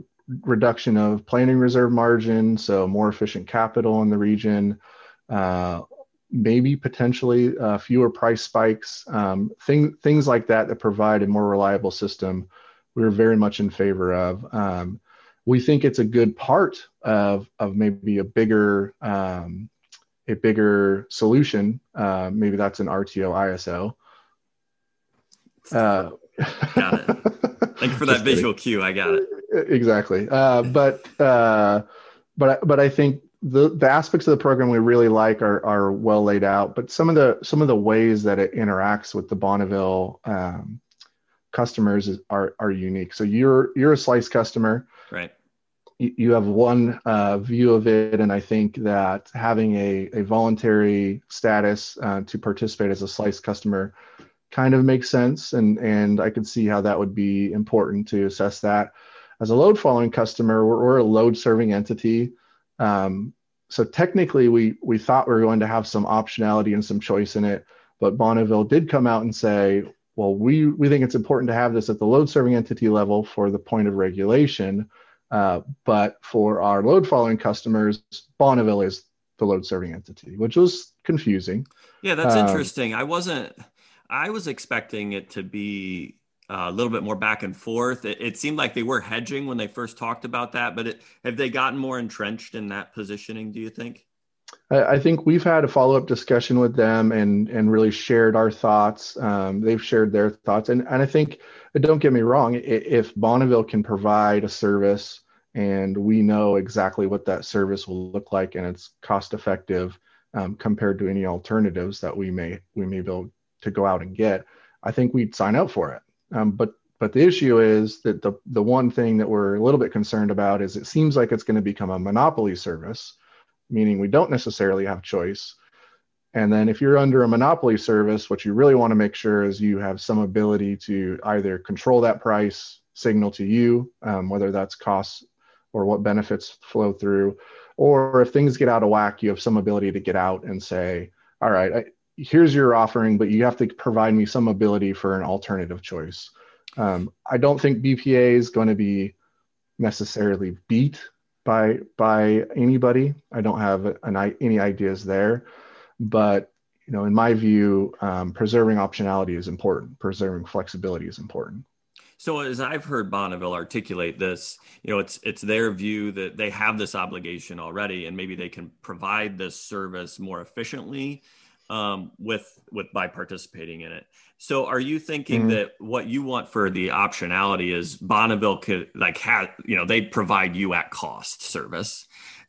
reduction of planning reserve margin, so more efficient capital in the region, uh, maybe potentially uh, fewer price spikes, um, thing, things like that that provide a more reliable system. We're very much in favor of. Um, we think it's a good part of, of maybe a bigger um, a bigger solution. Uh, maybe that's an RTO ISO. Uh, got it. Thank you for that [LAUGHS] visual cue. I got it exactly. Uh, but uh, but but I think the the aspects of the program we really like are are well laid out. But some of the some of the ways that it interacts with the Bonneville um, customers is, are are unique. So you're you're a slice customer, right? You, you have one uh, view of it, and I think that having a a voluntary status uh, to participate as a slice customer kind of makes sense and and I could see how that would be important to assess that as a load following customer, we're, we're a load serving entity. Um, so technically, we we thought we were going to have some optionality and some choice in it, but Bonneville did come out and say, well, we we think it's important to have this at the load serving entity level for the point of regulation, uh, but for our load following customers, Bonneville is the load serving entity, which was confusing. Yeah, that's um, interesting. I wasn't. I was expecting it to be uh, a little bit more back and forth. It, it, seemed like they were hedging when they first talked about that, but it, have they gotten more entrenched in that positioning? Do you think? I, think we've had a follow up discussion with them and and really shared our thoughts. Um, they've shared their thoughts, and and I think don't get me wrong, if Bonneville can provide a service and we know exactly what that service will look like and it's cost effective um, compared to any alternatives that we may we may be able to go out and get, I think we'd sign up for it. Um, but but the issue is that the the one thing that we're a little bit concerned about is it seems like it's going to become a monopoly service, meaning we don't necessarily have choice. And then if you're under a monopoly service, what you really want to make sure is you have some ability to either control that price signal to you, um, whether that's costs or what benefits flow through, or if things get out of whack, you have some ability to get out and say, all right, I, here's your offering, but you have to provide me some ability for an alternative choice. Um, I don't think BPA is going to be necessarily beat by by anybody. I don't have an, any ideas there, but you know, in my view, um, preserving optionality is important. Preserving flexibility is important. So as I've heard Bonneville articulate this, you know, it's it's their view that they have this obligation already, and maybe they can provide this service more efficiently um, with with by participating in it. So, are you thinking mm-hmm. that what you want for the optionality is Bonneville could like have you know they provide you at cost service,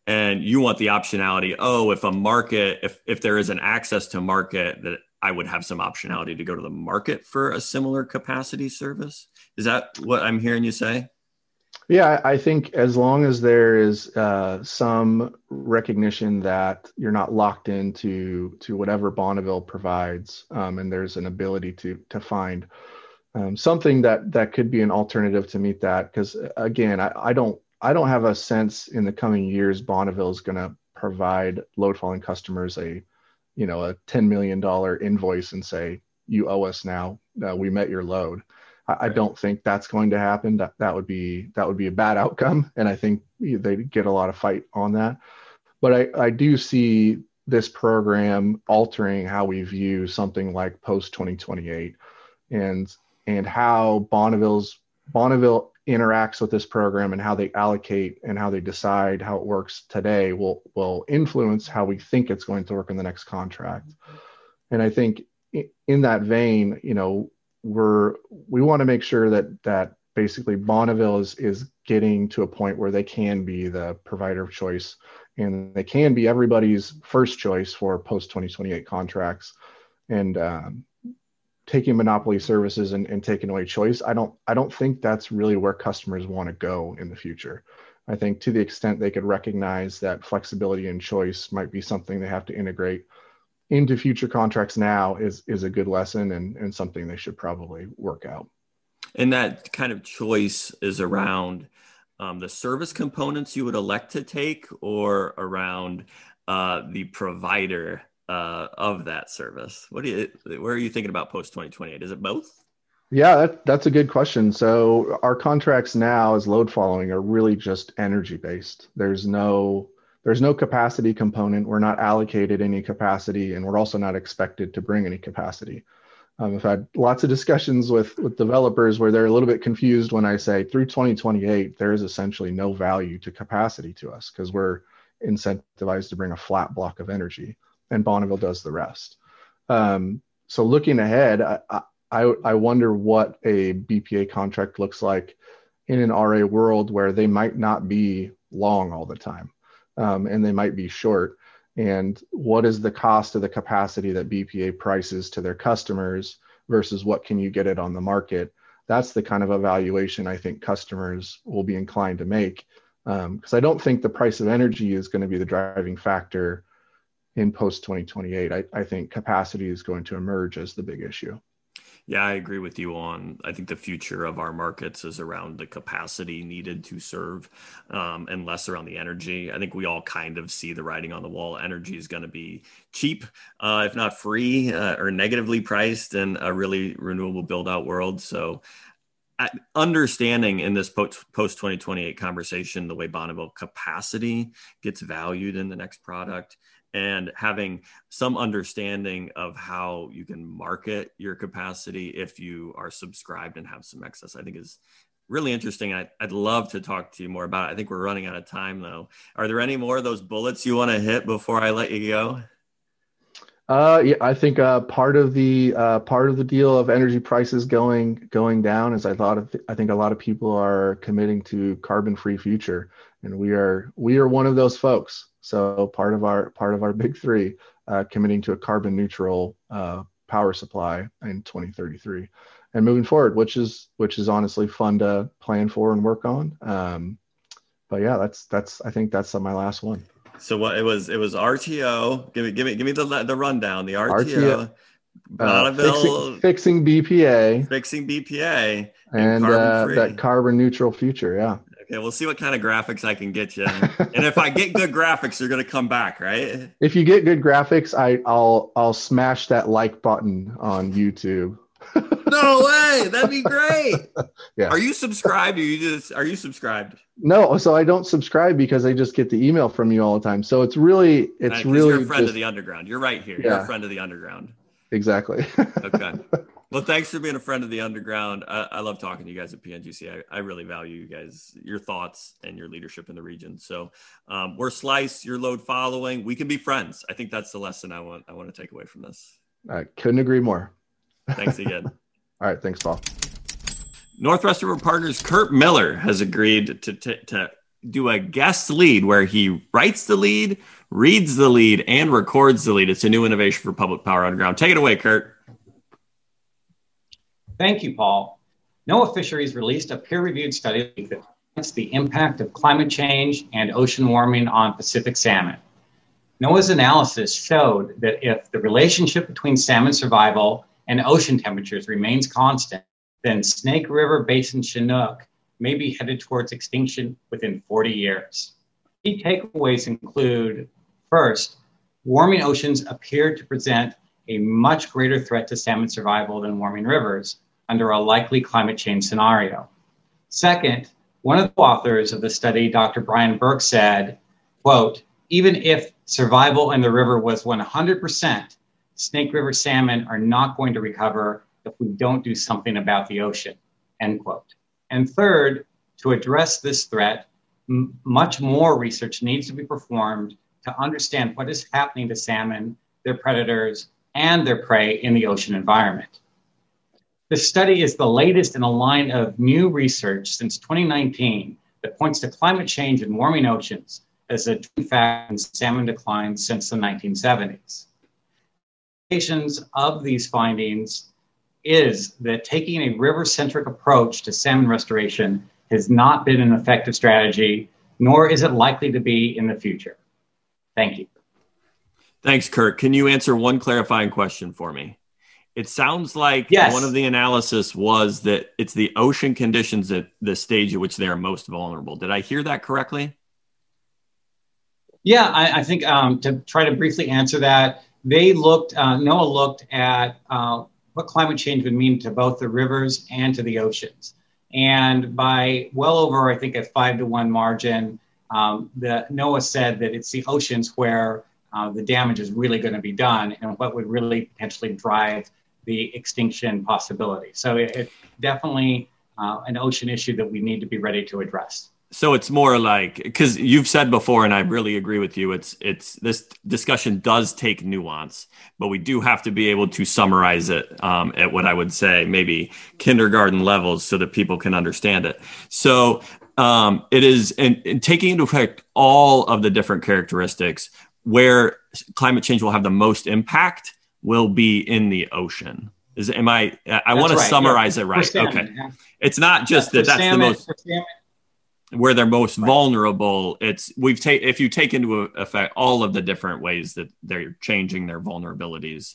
and you want the optionality? Oh, if a market if if there is an access to market that I would have some optionality to go to the market for a similar capacity service. Is that what I'm hearing you say? Yeah, I think as long as there is uh, some recognition that you're not locked into to whatever Bonneville provides, um, and there's an ability to to find um, something that that could be an alternative to meet that. Because again, I, I don't I don't have a sense in the coming years Bonneville is going to provide load following customers a you know a ten million dollar invoice and say you owe us now uh, we met your load I, I don't think that's going to happen. That that would be that would be a bad [LAUGHS] outcome, and I think they get a lot of fight on that. But I, I do see this program altering how we view something like post 2028 and and how Bonneville's Bonneville interacts with this program and how they allocate and how they decide how it works today will will influence how we think it's going to work in the next contract. And I think in that vein, you know, we're we want to make sure that that basically Bonneville is is getting to a point where they can be the provider of choice and they can be everybody's first choice for post 2028 contracts. And um, taking monopoly services and, and taking away choice i don't i don't think that's really where customers want to go in the future. I think to the extent they could recognize that flexibility and choice might be something they have to integrate into future contracts now is is a good lesson and, and something they should probably work out and that kind of choice is around um, the service components you would elect to take or around uh, the provider uh, of that service? What do you, where are you thinking about post 2028? Is it both? Yeah, that, that's a good question. So our contracts now as load following are really just energy based. There's no there's no capacity component. We're not allocated any capacity, and we're also not expected to bring any capacity. Um, I've had lots of discussions with with developers where they're a little bit confused when I say through 2028 there is essentially no value to capacity to us because we're incentivized to bring a flat block of energy, and Bonneville does the rest. Um, so looking ahead, I, I I wonder what a BPA contract looks like in an RA world where they might not be long all the time, um, and they might be short and what is the cost of the capacity that BPA prices to their customers versus what can you get it on the market. That's the kind of evaluation I think customers will be inclined to make because um, I don't think the price of energy is going to be the driving factor in post 2028. I, I think capacity is going to emerge as the big issue. Yeah, I agree with you on. I think the future of our markets is around the capacity needed to serve, um, and less around the energy. I think we all kind of see the writing on the wall. Energy is going to be cheap, uh, if not free, uh, or negatively priced in a really renewable build out world. So, understanding in this post post 2028 conversation the way Bonneville capacity gets valued in the next product and having some understanding of how you can market your capacity if you are subscribed and have some excess, I think is really interesting. I, would love to talk to you more about it. I think we're running out of time though. Are there any more of those bullets you want to hit before I let you go? Uh, yeah, I think uh, part of the uh, part of the deal of energy prices going going down is I thought of, I think a lot of people are committing to carbon free future, and we are we are one of those folks. So part of our part of our big three, uh, committing to a carbon neutral uh, power supply in 2033, and moving forward, which is which is honestly fun to plan for and work on. Um, but yeah, that's that's I think that's my last one. So what it was it was RTO. Give me give me give me the the rundown. The RTO. RTO uh, fixing, fixing, BPA, fixing BPA, and, and uh, that carbon neutral future. Yeah, Okay, we'll see what kind of graphics I can get you. and if I get good graphics, you're gonna come back, right? If you get good graphics, I, I'll I'll smash that like button on YouTube. No way, that'd be great. [LAUGHS] yeah. Are you subscribed? Or you just are you subscribed? No, so I don't subscribe because I just get the email from you all the time. So it's really it's right, really you're a friend just, of the underground. You're right here. Yeah. You're a friend of the underground. Exactly. [LAUGHS] okay. Well, thanks for being a friend of the underground. I, I, love talking to you guys at PNGC. I, I, really value you guys, your thoughts and your leadership in the region. So um, we're Slice, your load following. We can be friends. I think that's the lesson I want. I want to take away from this. I couldn't agree more. Thanks again. [LAUGHS] All right. Thanks, Paul. Northwest River Partners Kurt Miller has agreed to, to, to do a guest lead where he writes the lead, reads the lead, and records the lead. It's a new innovation for Public Power Underground. Take it away, Kurt. Thank you, Paul. NOAA Fisheries released a peer reviewed study that highlights the impact of climate change and ocean warming on Pacific salmon. NOAA's analysis showed that if the relationship between salmon survival and ocean temperatures remains constant, then Snake River Basin Chinook may be headed towards extinction within 40 years. Key takeaways include first, warming oceans appear to present a much greater threat to salmon survival than warming rivers, under a likely climate change scenario. Second, one of the authors of the study, Dr. Brian Burke, said, quote, even if survival in the river was 100%, Snake River salmon are not going to recover if we don't do something about the ocean, end quote. And third, to address this threat, m- much more research needs to be performed to understand what is happening to salmon, their predators, and their prey in the ocean environment. This study is the latest in a line of new research since 2019 that points to climate change and warming oceans as a factor in salmon decline since the 1970s. Implications of these findings is that taking a river-centric approach to salmon restoration has not been an effective strategy, nor is it likely to be in the future. Thank you. Thanks, Kurt. Can you answer one clarifying question for me? It sounds like Yes. one of the analysis was that it's the ocean conditions at the stage at which they are most vulnerable. Did I hear that correctly? Yeah, I, I think um, to try to briefly answer that, they looked, uh, NOAA looked at uh, what climate change would mean to both the rivers and to the oceans. And by well over, I think, a five to one margin, um, the NOAA said that it's the oceans where uh, the damage is really going to be done and what would really potentially drive the extinction possibility. So it, it's definitely uh, an ocean issue that we need to be ready to address. So it's more like because you've said before, and I really agree with you. It's it's this discussion does take nuance, but we do have to be able to summarize it um, at what I would say maybe kindergarten levels so that people can understand it. So um, it is and, and taking into effect all of the different characteristics where climate change will have the most impact will be in the ocean. Is am I? I want to right, summarize yeah. it right. salmon, Okay, yeah. it's not just that. That's salmon- the most where they're most Right. vulnerable it's we've taken if you take into effect all of the different ways that they're changing their vulnerabilities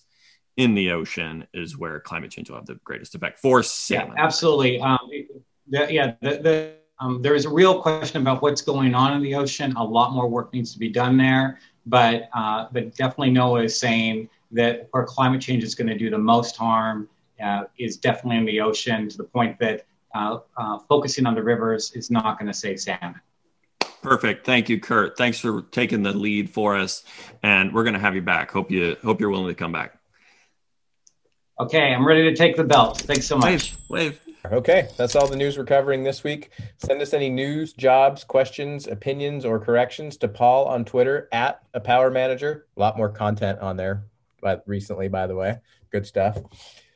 in the ocean is where climate change will have the greatest effect for salmon Yeah, absolutely. Um, the, yeah, the, the, um, there is a real question about what's going on in the ocean. A lot more work needs to be done there, but uh, but definitely NOAA is saying that where climate change is going to do the most harm uh, is definitely in the ocean. To the point that uh, uh, focusing on the rivers is not going to save salmon. perfect thank you kurt thanks for taking the lead for us and we're going to have you back hope you hope you're willing to come back Okay, I'm ready to take the belt. Thanks so much. wave wave Okay, that's all the news we're covering this week. Send us any news, jobs, questions, opinions, or corrections to Paul on Twitter at a power manager. A lot more content on there, but recently, by the way, good stuff.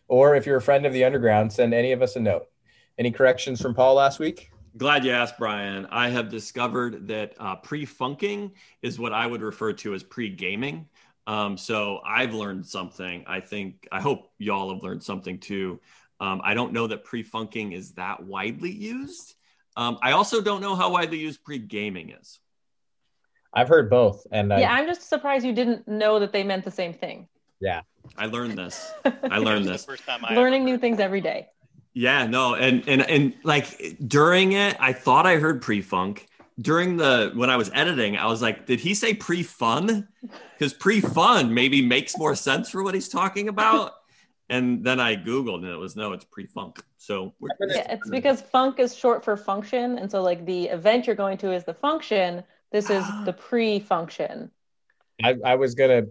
Or if you're a friend of the underground, send any of us a note. Any corrections from Paul last week? Glad you asked, Brian. I have discovered that uh, pre-funking is what I would refer to as pre-gaming. Um, so I've learned something. I think I hope y'all have learned something too. Um, I don't know that pre-funking is that widely used. Um, I also don't know how widely used pre-gaming is. I've heard both, and Yeah, I'm just surprised you didn't know that they meant the same thing. Yeah, I learned this. [LAUGHS] I learned This is this. the first time I Learning new things every day. Yeah, no, and and and like during it, I thought I heard pre-funk. During the when I was editing, I was like, did he say pre-fun? Because pre-fun maybe makes more sense for what he's talking about. And then I googled, and it was no, it's pre-funk. So we're, Yeah, it's because funk is short for function, and so like the event you're going to is the function. This is [GASPS] the pre-function. I, I was gonna.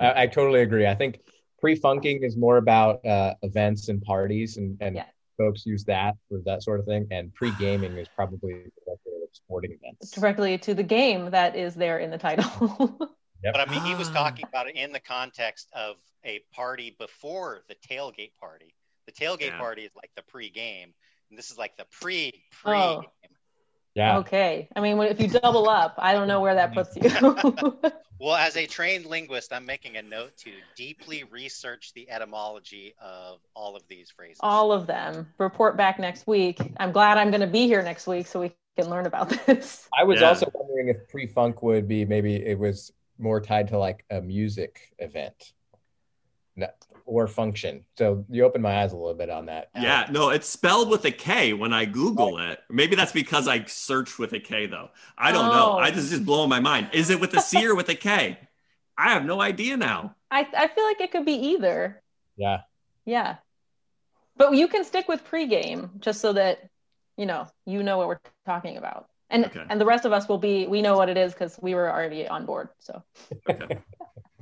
I, I totally agree. I think pre-funking is more about uh, events and parties, and and Yeah. folks use that for that sort of thing. And pre-gaming is probably directed at sporting events. directly to the game that is there in the title. [LAUGHS] But I mean, he was Ah. talking about it in the context of a party before the tailgate party. The tailgate Yeah. party is like the pre-game, and this is like the pre pre. Oh. Yeah. okay. I mean, if you double up, I don't know where that puts you. [LAUGHS] Well, as a trained linguist, I'm making a note to deeply research the etymology of all of these phrases. All of them. Report back next week. I'm glad I'm going to be here next week so we can learn about this. I was Yeah. also wondering if pre-funk would be maybe it was more tied to like a music event, no, or function. So you opened my eyes a little bit on that. yeah, no, it's spelled with a K when I Google oh. it. Maybe that's because I searched with a K though. I don't know. Oh. I just just blowing my mind. Is it with a C or with a K? I have no idea now. I, I feel like it could be either. Yeah. Yeah. But you can stick with pregame just so that you know you know what we're talking about. And Okay. and the rest of us will be we know what it is because we were already on board. So Okay.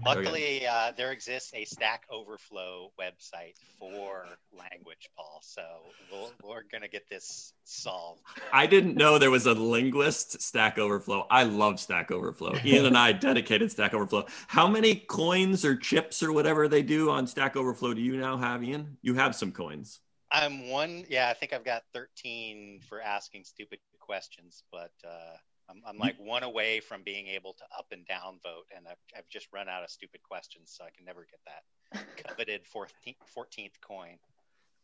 Luckily, uh, there exists a Stack Overflow website for language, Paul. So we'll, we're going to get this solved. I didn't know there was a linguist Stack Overflow. I love Stack Overflow. Ian and I dedicated Stack Overflow. How many coins or chips or whatever they do on Stack Overflow do you now have, Ian? You have some coins. I'm one, yeah, I think I've got 13 for asking stupid questions, but uh, I'm, I'm like one away from being able to up and down vote, and I've, I've just run out of stupid questions, so I can never get that [LAUGHS] coveted 14th, 14th coin.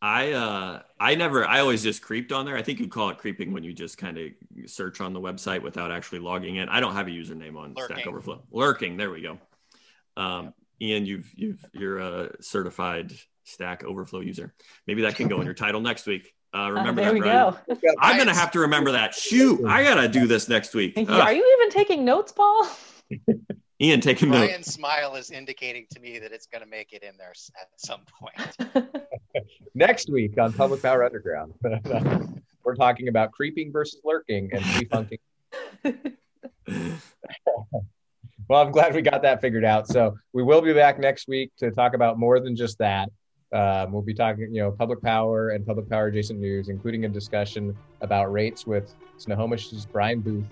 I uh I never I always just creeped on there. I think you call it creeping when you just kind of search on the website without actually logging in. I don't have a username on Stack Overflow. Lurking, there we go. Um Ian, you've you've you're a certified Stack Overflow user. Maybe that can go in your [LAUGHS] title next week. Uh, uh, there that, we Brian. go. [LAUGHS] I'm gonna have to remember that. Shoot, I gotta do this next week. Ugh, Are you even taking notes, Paul? [LAUGHS] Ian, taking notes. Brian's smile is indicating to me that it's going to make it in there at some point. [LAUGHS] Next week on Public Power Underground, we're talking about creeping versus lurking and defunking. well, I'm glad we got that figured out. So we will be back next week to talk about more than just that. Um, we'll be talking, you know, public power and public power adjacent news, including a discussion about rates with Snohomish's Brian Booth.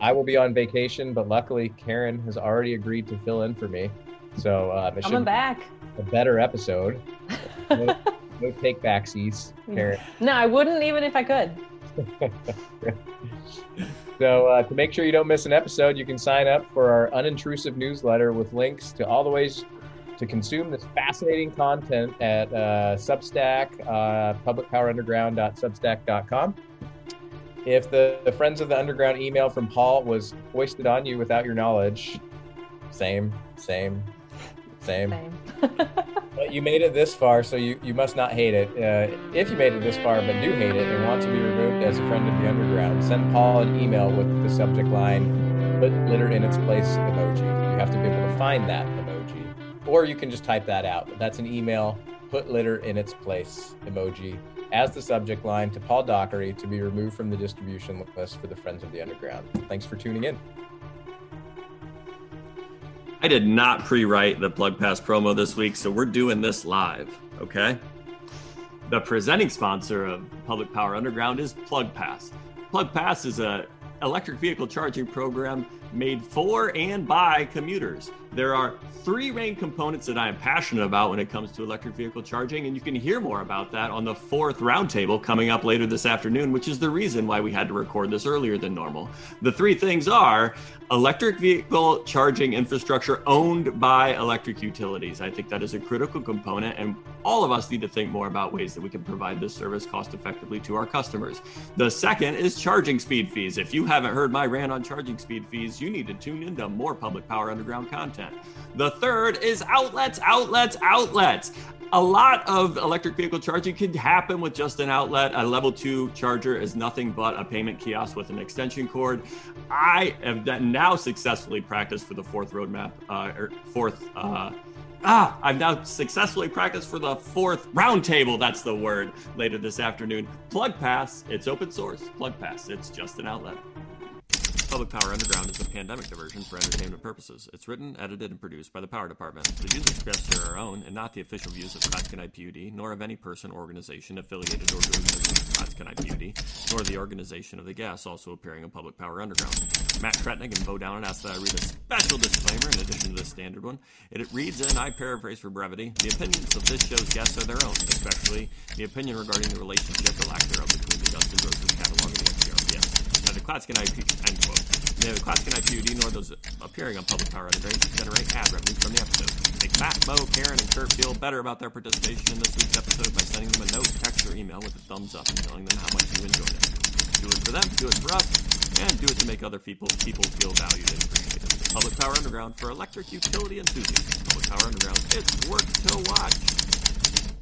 I will be on vacation, but luckily Karen has already agreed to fill in for me. So um, it Coming back. a better episode. [LAUGHS] No, no take backsies, Karen. [LAUGHS] No, I wouldn't even if I could. [LAUGHS] So uh, to make sure you don't miss an episode, you can sign up for our unintrusive newsletter with links to all the ways to consume this fascinating content at uh, Substack, uh, publicpowerunderground.substack.com. If the, the Friends of the Underground email from Paul was hoisted on you without your knowledge, same, same, same. Same. [LAUGHS] But you made it this far, so you, you must not hate it. Uh, if you made it this far but do hate it and want to be removed as a friend of the underground, send Paul an email with the subject line "Put litter in its place" emoji. You have to be able to find that or you can just type that out. That's an email. Put litter in its place emoji as the subject line to Paul Dockery to be removed from the distribution list for the Friends of the Underground. Thanks for tuning in. I did not pre-write the Plug Pass promo this week, so we're doing this live, okay? The presenting sponsor of Public Power Underground is Plug Pass. Plug Pass is a electric vehicle charging program made for and by commuters. There are three main components that I am passionate about when it comes to electric vehicle charging, and you can hear more about that on the fourth roundtable coming up later this afternoon, which is the reason why we had to record this earlier than normal. The three things are electric vehicle charging infrastructure owned by electric utilities. I think that is a critical component, and all of us need to think more about ways that we can provide this service cost effectively to our customers. The second is charging speed fees. If you haven't heard my rant on charging speed fees, you need to tune into more Public Power Underground content. The third is outlets, outlets, outlets. A lot of electric vehicle charging can happen with just an outlet. A level two charger is nothing but a payment kiosk with an extension cord. I have now successfully practiced for the fourth roadmap, uh, or fourth. Uh, ah, I've now successfully practiced for the fourth roundtable. That's the word. Later this afternoon. Plug Pass. It's open source. Plug Pass. It's just an outlet. Public Power Underground is a pandemic diversion for entertainment purposes. It's written, edited, and produced by the Power Department. The views expressed are our own and not the official views of Clatskanie PUD, nor of any person or organization affiliated or doing business with Clatskanie PUD, nor the organization of the guests also appearing in Public Power Underground. Matt Schretnig and Bo Downen asked that I read a special disclaimer in addition to the standard one. It reads, and I paraphrase for brevity, the opinions of this show's guests are their own, especially the opinion regarding the relationship or lack thereof between the Dustin Roses Klatskin IP, end quote. Neither the Clatskanie PUD nor those appearing on Public Power Underground generate ad revenue from the episode. Make Matt, Bo, Karen, and Kurt feel better about their participation in this week's episode by sending them a note, text, or email with a thumbs up and telling them how much you enjoyed it. Do it for them, do it for us, and do it to make other people people feel valued and appreciated. Public Power Underground for electric utility enthusiasts. Public Power Underground, it's worth to watch.